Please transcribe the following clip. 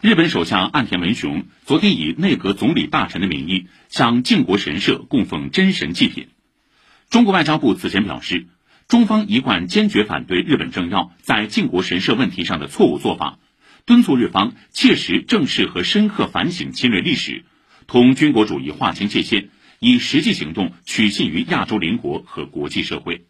日本首相岸田文雄昨天以内阁总理大臣的名义向靖国神社供奉真神祭品。中国外交部此前表示中方一贯坚决反对日本政要在靖国神社问题上的错误做法敦促日方切实正视和深刻反省侵略历史同军国主义划清界限以实际行动取信于亚洲邻国和国际社会。